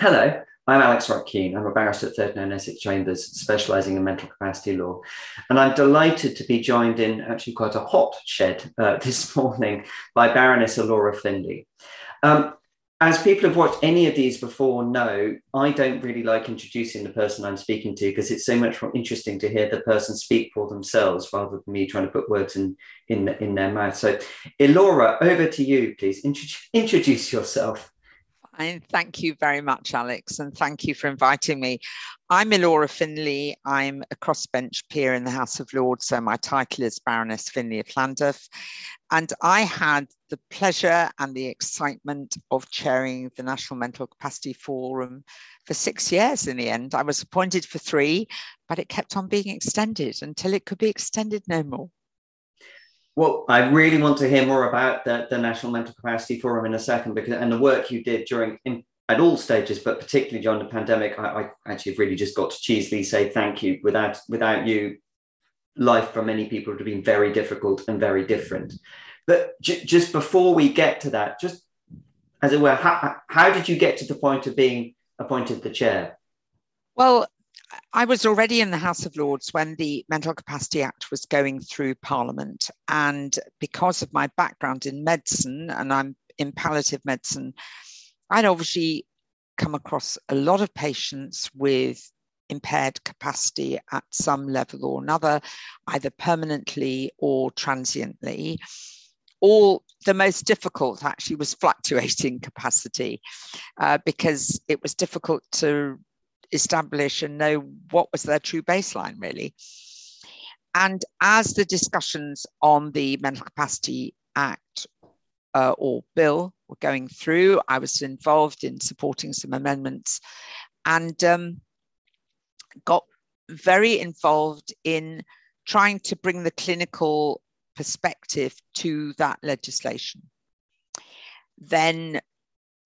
Hello, I'm Alex Ruck-Keene. I'm a barrister at 39 Essex Chambers, specialising in mental capacity law. And I'm delighted to be joined in actually quite a hot shed uh, this morning by Baroness Ilora Finlay. Um, as people have watched any of these before know, I don't really like introducing the person I'm speaking to because it's so much more interesting to hear the person speak for themselves rather than me trying to put words in, in, in their mouth. So, Ilora, over to you, please. introduce yourself. And thank you very much, Alex, and thank you for inviting me. I'm Ilora Finlay. I'm a crossbench peer in the House of Lords, so my title is Baroness Finlay of Llandaff. And I had the pleasure and the excitement of chairing the National Mental Capacity Forum for six years in the end. I was appointed for three, but it kept on being extended until it could be extended no more. Well, I really want to hear more about the, the National Mental Capacity Forum in a second, because and the work you did during in, at all stages, but particularly during the pandemic. I, I actually really just got to cheesily say thank you. Without without you, life for many people would have been very difficult and very different. But j- just before we get to that, just as it were, how, how did you get to the point of being appointed the chair? Well, I was already in the House of Lords when the Mental Capacity Act was going through Parliament. And because of my background in medicine, and I'm in palliative medicine, I'd obviously come across a lot of patients with impaired capacity at some level or another, either permanently or transiently. All the most difficult actually was fluctuating capacity uh, because it was difficult to establish and know what was their true baseline, really. And as the discussions on the Mental Capacity Act uh, or bill were going through, I was involved in supporting some amendments and um, got very involved in trying to bring the clinical perspective to that legislation. Then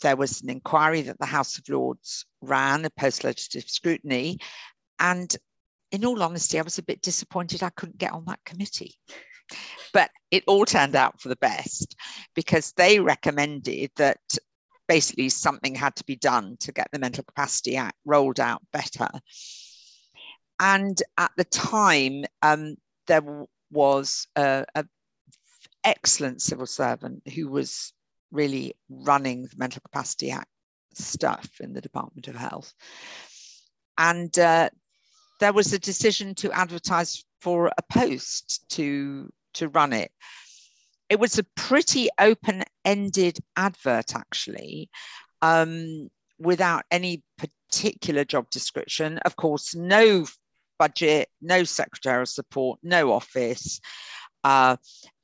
there was an inquiry that the House of Lords ran, a post legislative scrutiny. And in all honesty, I was a bit disappointed I couldn't get on that committee. But it all turned out for the best because they recommended that basically something had to be done to get the Mental Capacity Act rolled out better. And at the time, um, there was a, a excellent civil servant who was really running the Mental Capacity Act stuff in the Department of Health. And uh, there was a decision to advertise for a post to, to run it. It was a pretty open ended advert, actually, um, without any particular job description. Of course, no budget, no secretarial support, no office. Uh,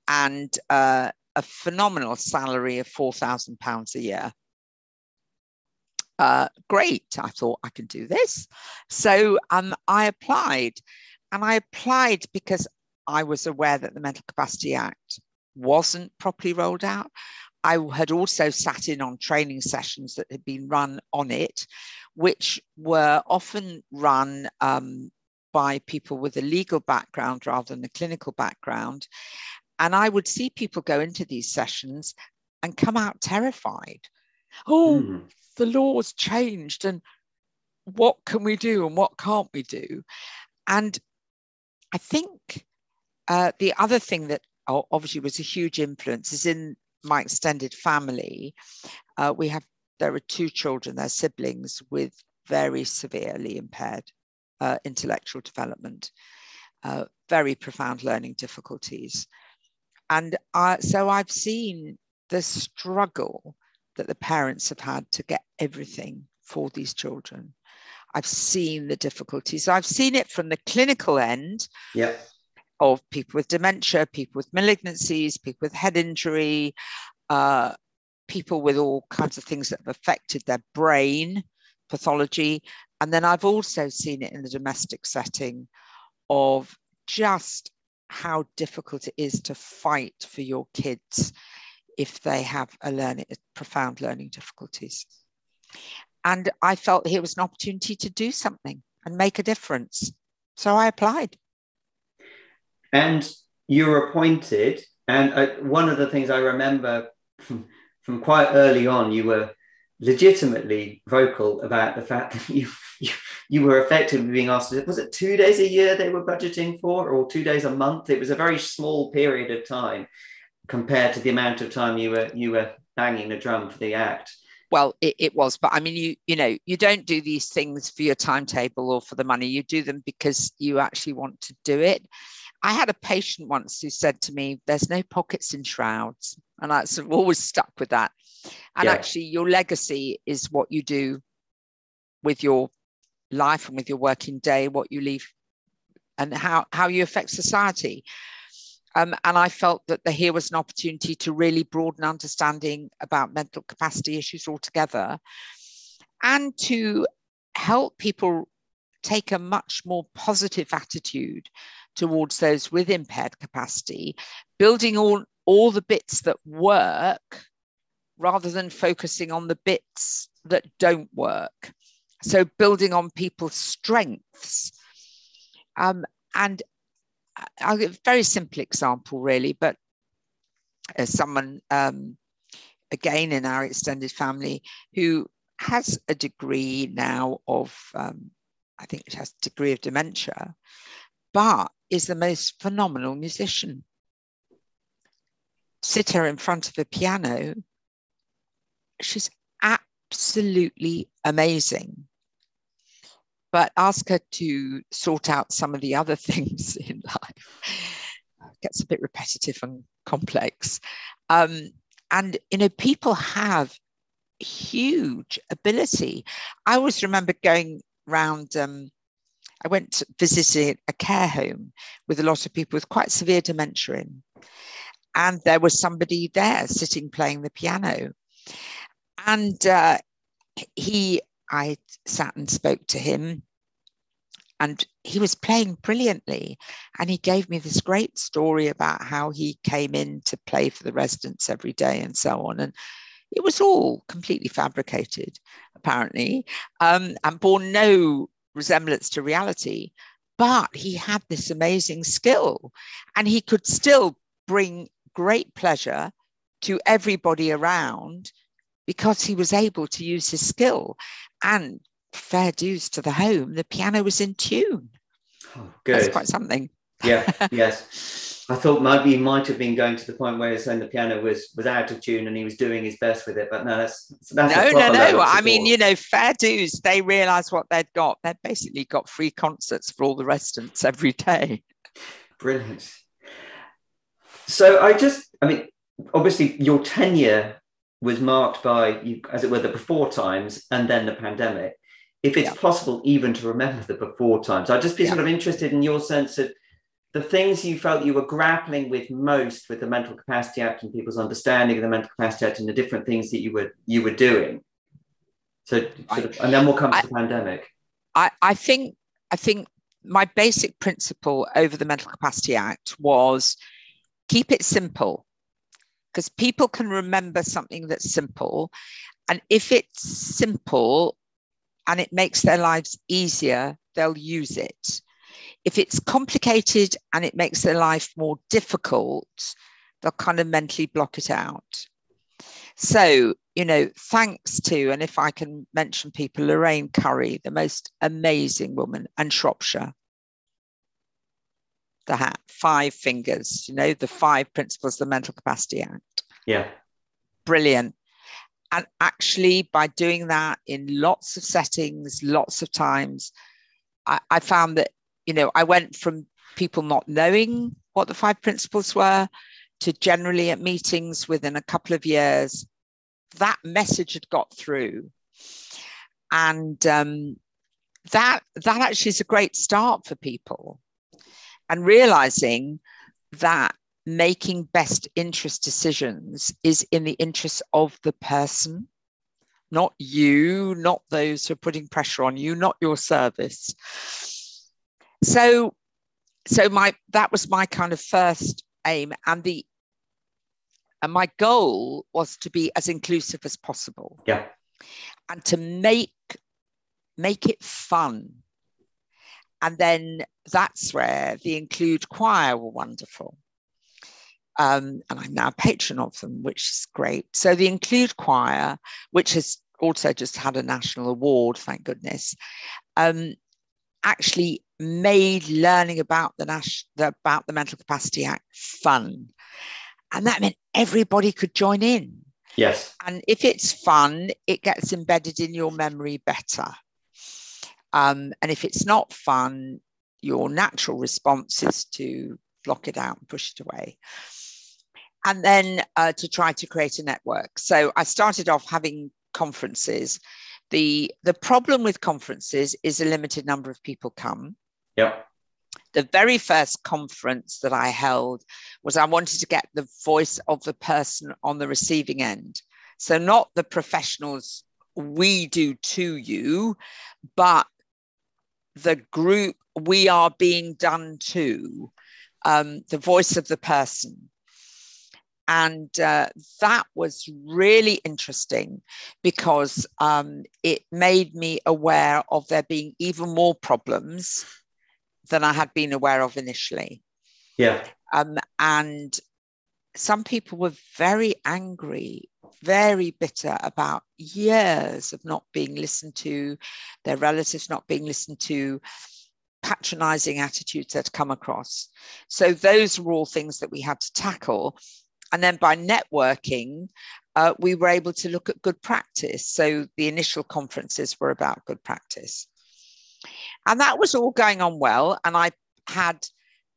and uh, a phenomenal salary of £4,000 a year. Uh, great, I thought I can do this. So um, I applied, and I applied because I was aware that the Mental Capacity Act wasn't properly rolled out. I had also sat in on training sessions that had been run on it, which were often run um, by people with a legal background rather than a clinical background. And I would see people go into these sessions and come out terrified. Oh, mm. the law's changed, and what can we do and what can't we do? And I think uh, the other thing that obviously was a huge influence is in my extended family. Uh, we have there are two children, they're siblings with very severely impaired uh, intellectual development, uh, very profound learning difficulties. And I, so I've seen the struggle that the parents have had to get everything for these children. I've seen the difficulties. I've seen it from the clinical end yep. of people with dementia, people with malignancies, people with head injury, uh, people with all kinds of things that have affected their brain pathology. And then I've also seen it in the domestic setting of just how difficult it is to fight for your kids if they have a learning profound learning difficulties. And i felt here was an opportunity to do something and make a difference. So i applied. And you were appointed. And uh, one of the things i remember from, from quite early on you were legitimately vocal about the fact that you, you you were effectively being asked was it two days a year they were budgeting for or two days a month? It was a very small period of time compared to the amount of time you were you were banging the drum for the act. Well it, it was but i mean you you know you don't do these things for your timetable or for the money. You do them because you actually want to do it. I had a patient once who said to me there's no pockets in shrouds. And i sort of always stuck with that and yeah. actually your legacy is what you do with your life and with your working day what you leave and how how you affect society um, and I felt that the, here was an opportunity to really broaden understanding about mental capacity issues altogether and to help people take a much more positive attitude towards those with impaired capacity, building all, all the bits that work rather than focusing on the bits that don't work. So, building on people's strengths. Um, and I'll give a very simple example, really, but as someone, um, again, in our extended family who has a degree now of, um, I think it has a degree of dementia, but is the most phenomenal musician. Sit her in front of a piano, she's absolutely amazing but ask her to sort out some of the other things in life. It gets a bit repetitive and complex. Um, and, you know, people have huge ability. I always remember going round, um, I went visiting a care home with a lot of people with quite severe dementia in. And there was somebody there sitting playing the piano. And uh, he I sat and spoke to him, and he was playing brilliantly. And he gave me this great story about how he came in to play for the residents every day and so on. And it was all completely fabricated, apparently, um, and bore no resemblance to reality. But he had this amazing skill, and he could still bring great pleasure to everybody around because he was able to use his skill. And fair dues to the home, the piano was in tune. Oh, good. That's quite something. Yeah, yes. I thought maybe he might have been going to the point where saying the piano was was out of tune and he was doing his best with it. But no, that's, that's no, no, no. I mean, you know, fair dues. They realise what they'd got. They'd basically got free concerts for all the residents every day. Brilliant. So I just, I mean, obviously your tenure was marked by, as it were, the before times and then the pandemic. If it's yeah. possible even to remember the before times, I'd just be yeah. sort of interested in your sense of the things you felt you were grappling with most with the Mental Capacity Act and people's understanding of the Mental Capacity Act and the different things that you were you were doing. So, sort of, and then we'll come to the pandemic. I, I think I think my basic principle over the Mental Capacity Act was keep it simple because people can remember something that's simple. And if it's simple and it makes their lives easier, they'll use it. If it's complicated and it makes their life more difficult, they'll kind of mentally block it out. So, you know, thanks to, and if I can mention people, Lorraine Curry, the most amazing woman, and Shropshire, the hat, five fingers, you know, the five principles of the Mental Capacity Act. Yeah. Brilliant. And actually, by doing that in lots of settings, lots of times, I, I found that, you know, I went from people not knowing what the five principles were to generally at meetings within a couple of years, that message had got through. And um, that that actually is a great start for people and realizing that making best interest decisions is in the interest of the person not you not those who are putting pressure on you not your service. So so my that was my kind of first aim and the and my goal was to be as inclusive as possible. Yeah. And to make make it fun and then that's where the Include Choir were wonderful. Um, and I'm now a patron of them, which is great. So the Include Choir, which has also just had a national award, thank goodness, um, actually made learning about the, Nash, about the Mental Capacity Act fun. And that meant everybody could join in. Yes. And if it's fun, it gets embedded in your memory better. Um, and if it's not fun, your natural response is to block it out and push it away. And then uh, to try to create a network. So I started off having conferences. The, the problem with conferences is a limited number of people come. Yep. The very first conference that I held was I wanted to get the voice of the person on the receiving end. So, not the professionals we do to you, but the group we are being done to, um, the voice of the person. And uh, that was really interesting because um, it made me aware of there being even more problems than I had been aware of initially. Yeah. Um, and some people were very angry, very bitter about years of not being listened to, their relatives not being listened to, patronizing attitudes that come across. So those were all things that we had to tackle. And then by networking, uh, we were able to look at good practice. So the initial conferences were about good practice. And that was all going on well. And I had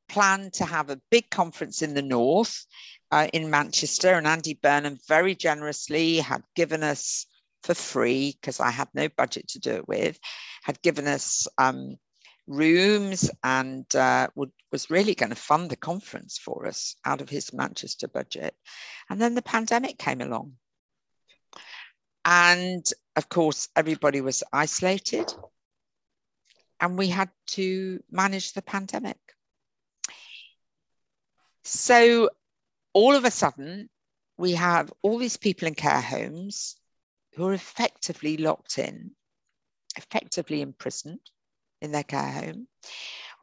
planned to have a big conference in the north uh, in Manchester. And Andy Burnham very generously had given us for free, because I had no budget to do it with, had given us um, rooms and uh, would, was really going to fund the conference for us out of his Manchester budget. And then the pandemic came along. And of course, everybody was isolated and we had to manage the pandemic. So all of a sudden, we have all these people in care homes who are effectively locked in, effectively imprisoned in their care home.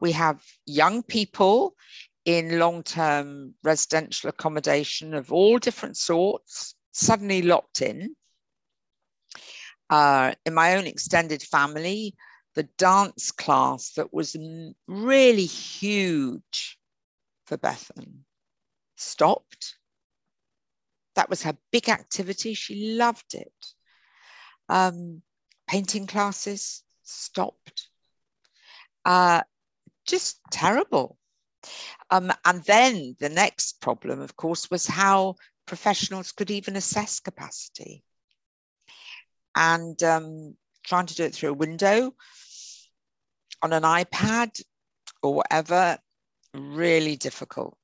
We have young people in long term residential accommodation of all different sorts, suddenly locked in. Uh, in my own extended family, the dance class that was really huge for Bethan stopped. That was her big activity. She loved it. Um, painting classes stopped. Uh, just terrible. Um, and then the next problem, of course, was how professionals could even assess capacity. And um, trying to do it through a window on an iPad or whatever, really difficult.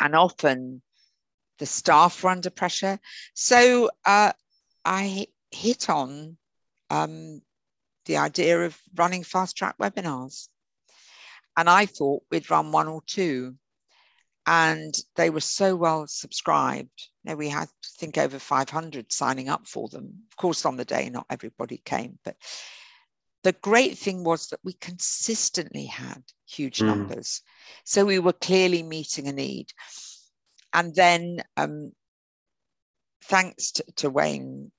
And often the staff were under pressure. So uh, I hit on um, the idea of running fast track webinars. And I thought we'd run one or two. And they were so well subscribed. We had, I think, over 500 signing up for them. Of course, on the day, not everybody came, but the great thing was that we consistently had huge mm. numbers. So we were clearly meeting a need. And then, um, thanks to, to, Wayne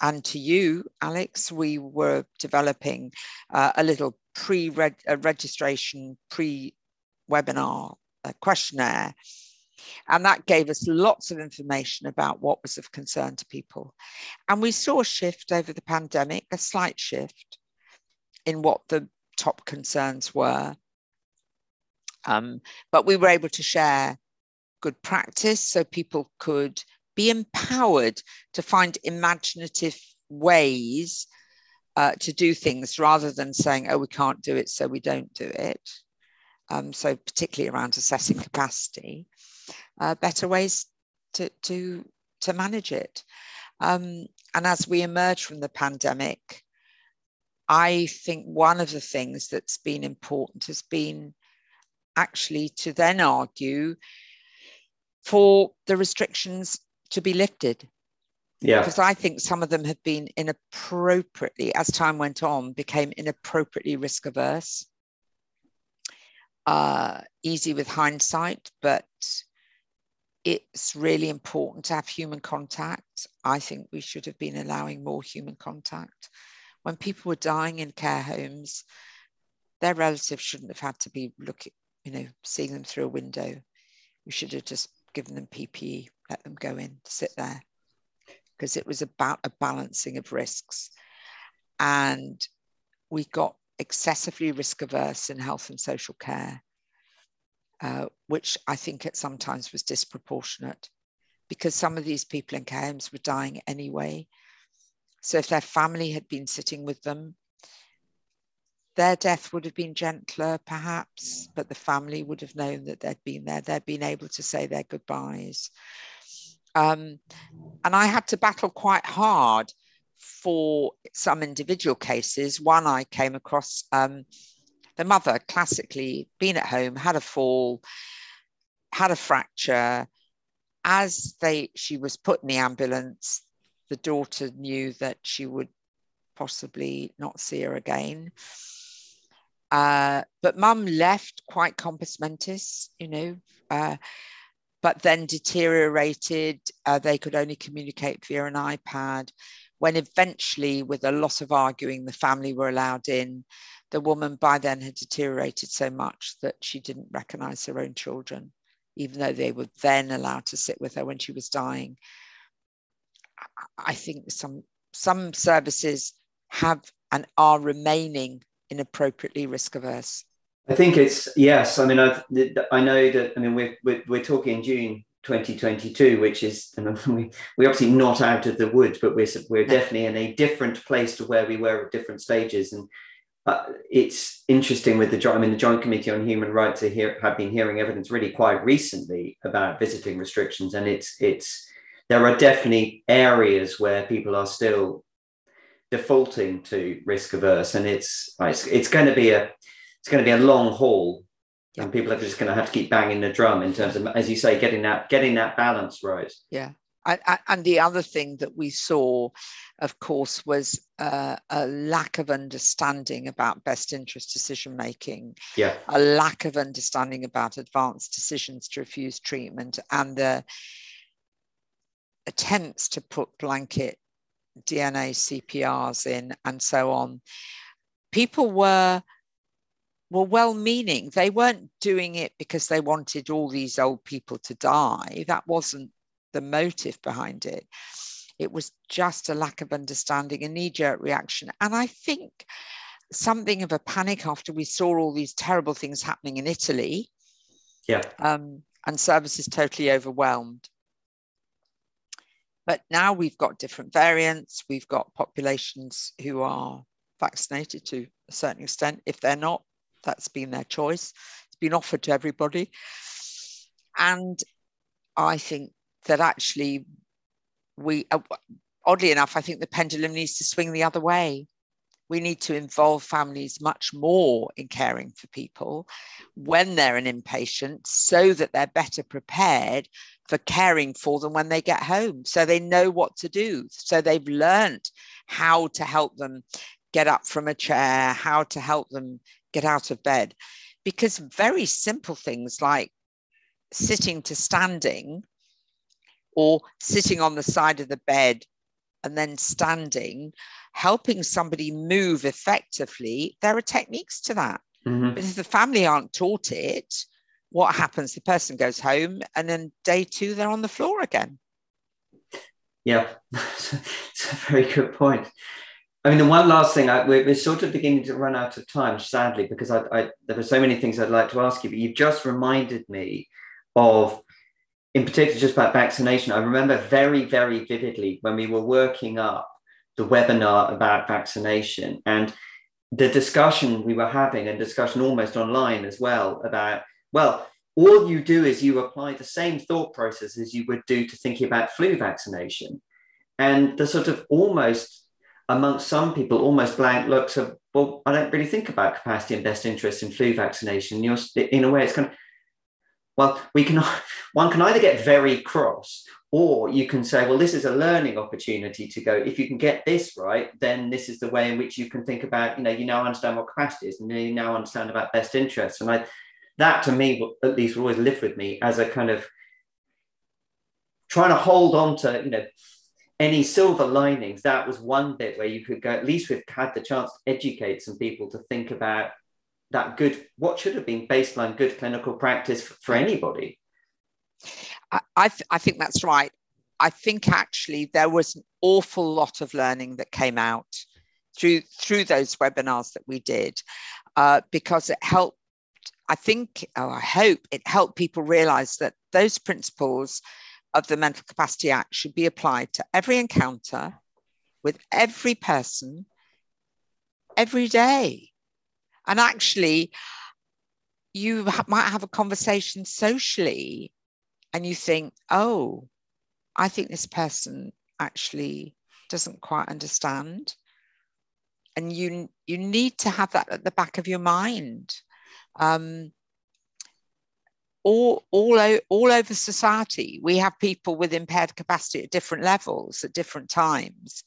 and to you, Alex, we were developing uh, a little pre registration, pre webinar uh, questionnaire. And that gave us lots of information about what was of concern to people. And we saw a shift over the pandemic, a slight shift in what the top concerns were. Um, but we were able to share good practice so people could be empowered to find imaginative ways uh, to do things rather than saying, oh, we can't do it, so we don't do it. Um, so, particularly around assessing capacity, uh, better ways to, to, to manage it. Um, and as we emerge from the pandemic, I think one of the things that's been important has been actually to then argue for the restrictions to be lifted. Yeah. Because I think some of them have been inappropriately, as time went on, became inappropriately risk averse. Uh, easy with hindsight, but it's really important to have human contact. I think we should have been allowing more human contact. When people were dying in care homes, their relatives shouldn't have had to be looking, you know, seeing them through a window. We should have just given them PPE, let them go in, sit there, because it was about a balancing of risks. And we got excessively risk averse in health and social care, uh, which I think at sometimes was disproportionate because some of these people in care homes were dying anyway. So if their family had been sitting with them, their death would have been gentler, perhaps, but the family would have known that they'd been there. They'd been able to say their goodbyes. Um, and I had to battle quite hard for some individual cases. One I came across, um, the mother classically been at home, had a fall, had a fracture. As they she was put in the ambulance, the daughter knew that she would possibly not see her again. Uh, but mum left quite compos mentis, you know, uh, but then deteriorated. Uh, they could only communicate via an iPad. When eventually, with a lot of arguing, the family were allowed in, the woman by then had deteriorated so much that she didn't recognize her own children, even though they were then allowed to sit with her when she was dying. I think some some services have and are remaining inappropriately risk averse? I think it's yes. I mean, I've, I know that. I mean, we're, we're, we're talking June 2022, which is I mean, we we're obviously not out of the woods, but we're we're definitely in a different place to where we were at different stages. And uh, it's interesting with the joint. I mean, the Joint Committee on Human Rights here, have been hearing evidence really quite recently about visiting restrictions, and it's it's there are definitely areas where people are still defaulting to risk averse, and it's it's, it's going to be a it's going to be a long haul, yeah. and people are just going to have to keep banging the drum in terms of, as you say, getting that getting that balance right. Yeah. and the other thing that we saw, of course, was uh, a lack of understanding about best interest decision making. Yeah. A lack of understanding about advanced decisions to refuse treatment and the attempts to put blanket DNACPRs in and so on, people were were well meaning. They weren't doing it because they wanted all these old people to die. That wasn't the motive behind it. It was just a lack of understanding, a knee jerk reaction. And I think something of a panic after we saw all these terrible things happening in Italy. Yeah. Um, and services totally overwhelmed. But now we've got different variants. We've got populations who are vaccinated to a certain extent. If they're not, that's been their choice. It's been offered to everybody. And I think that actually we, uh, oddly enough, I think the pendulum needs to swing the other way we need to involve families much more in caring for people when they're an inpatient so that they're better prepared for caring for them when they get home. So they know what to do. So they've learned how to help them get up from a chair, how to help them get out of bed. Because very simple things like sitting to standing or sitting on the side of the bed and then standing, helping somebody move effectively, there are techniques to that. Mm-hmm. But if the family aren't taught it, what happens? The person goes home and then day two, they're on the floor again. Yeah, it's a very good point. I mean, the one last thing, I, we're, we're, sort of beginning to run out of time, sadly, because I, I, there are so many things I'd like to ask you, but you've just reminded me of in particular just about vaccination, I remember very, very vividly when we were working up the webinar about vaccination and the discussion we were having and discussion almost online as well about, well, all you do is you apply the same thought process as you would do to thinking about flu vaccination. And the sort of almost amongst some people, almost blank looks of, well, I don't really think about capacity and best interest in flu vaccination. You're in a way, it's kind of well, we can one can either get very cross or you can say, well, this is a learning opportunity to go. If you can get this right, then this is the way in which you can think about, you know, you now understand what capacity is, and you now understand about best interests. And I, that to me, at least, will always live with me as a kind of trying to hold on to, you know, any silver linings, that was one bit where you could go, at least we've had the chance to educate some people to think about that good, what should have been baseline good clinical practice for, for anybody. I, th- I think that's right. I think actually there was an awful lot of learning that came out through through those webinars that we did uh, because it helped I think, or I hope it helped people realize that those principles of the Mental Capacity Act should be applied to every encounter with every person every day. And actually, you ha- might have a conversation socially and you think, oh, I think this person actually doesn't quite understand. And you, you need to have that at the back of your mind. Um, all, all, all over society, we have people with impaired capacity at different levels at different times.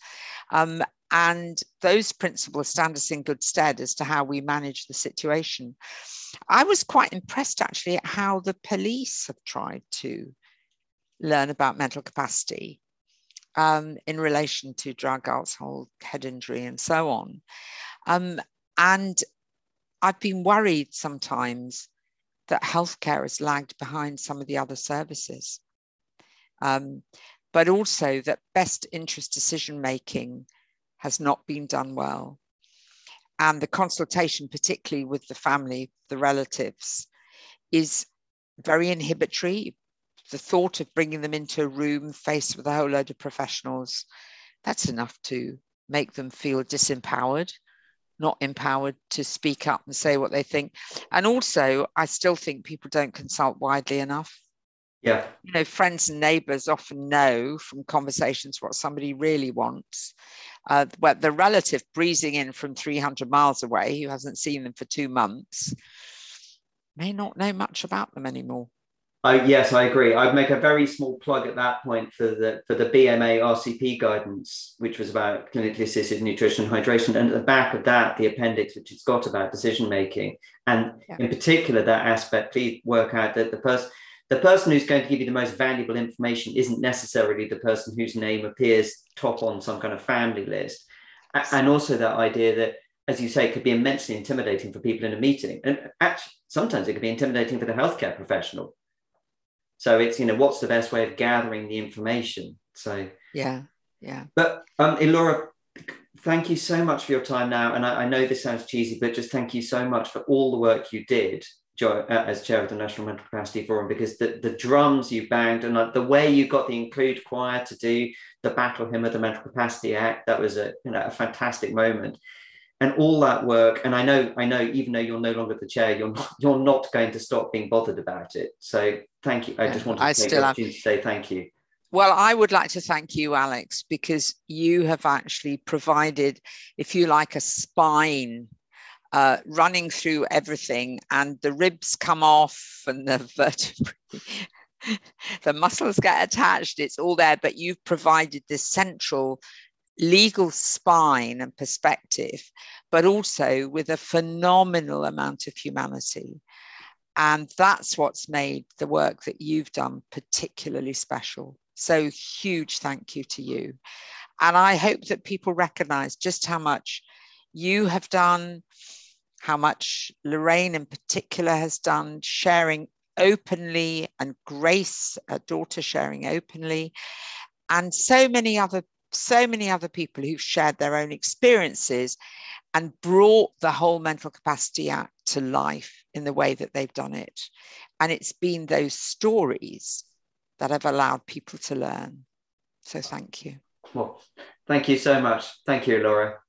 Um, and those principles stand us in good stead as to how we manage the situation. I was quite impressed actually at how the police have tried to learn about mental capacity um, in relation to drug, alcohol, head injury, and so on. Um, and I've been worried sometimes that healthcare has lagged behind some of the other services. Um, but also that best interest decision making has not been done well. And the consultation, particularly with the family, the relatives, is very inhibitory. The thought of bringing them into a room faced with a whole load of professionals, that's enough to make them feel disempowered not empowered to speak up and say what they think. And also, I still think people don't consult widely enough. Yeah. You know, friends and neighbors often know from conversations what somebody really wants. Uh, where the relative breezing in from 300 miles away who hasn't seen them for two months may not know much about them anymore. Uh, yes, I agree. I'd make a very small plug at that point for the for the BMA RCP guidance, which was about clinically assisted nutrition and hydration, and at the back of that, the appendix, which it's got about decision making, and yeah. in particular that aspect. Please work out that the person the person who's going to give you the most valuable information isn't necessarily the person whose name appears top on some kind of family list, and also that idea that as you say, could be immensely intimidating for people in a meeting. And actually, sometimes it could be intimidating for the healthcare professional so it's, you know, what's the best way of gathering the information? So, yeah, yeah. But, um, Ilora, thank you so much for your time now. And I, I, know this sounds cheesy, but just thank you so much for all the work you did uh, as chair of the National Mental Capacity Forum, because the, the drums you banged and like the way you got the Include Choir to do the Battle Hymn of the Mental Capacity Act, that was a, you know, a fantastic moment and all that work. And i know i know even though you're no longer the chair you're not you're not going to stop being bothered about it. So thank you. I just wanted to I take the opportunity have... to say thank you. Well i would like to thank you alex because you have actually provided if you like a spine uh, running through everything and the ribs come off and the vertebrae the muscles get attached. It's all there but you've provided this central legal spine and perspective, but also with a phenomenal amount of humanity. And that's what's made the work that you've done particularly special. So, huge thank you to you. And I hope that people recognize just how much you have done, how much Lorraine in particular has done, sharing openly, and Grace, a daughter, sharing openly, and so many other so many other people who've shared their own experiences and brought the whole Mental Capacity Act to life in the way that they've done it. And it's been those stories that have allowed people to learn. So thank you. Well, thank you so much. Thank you, Laura.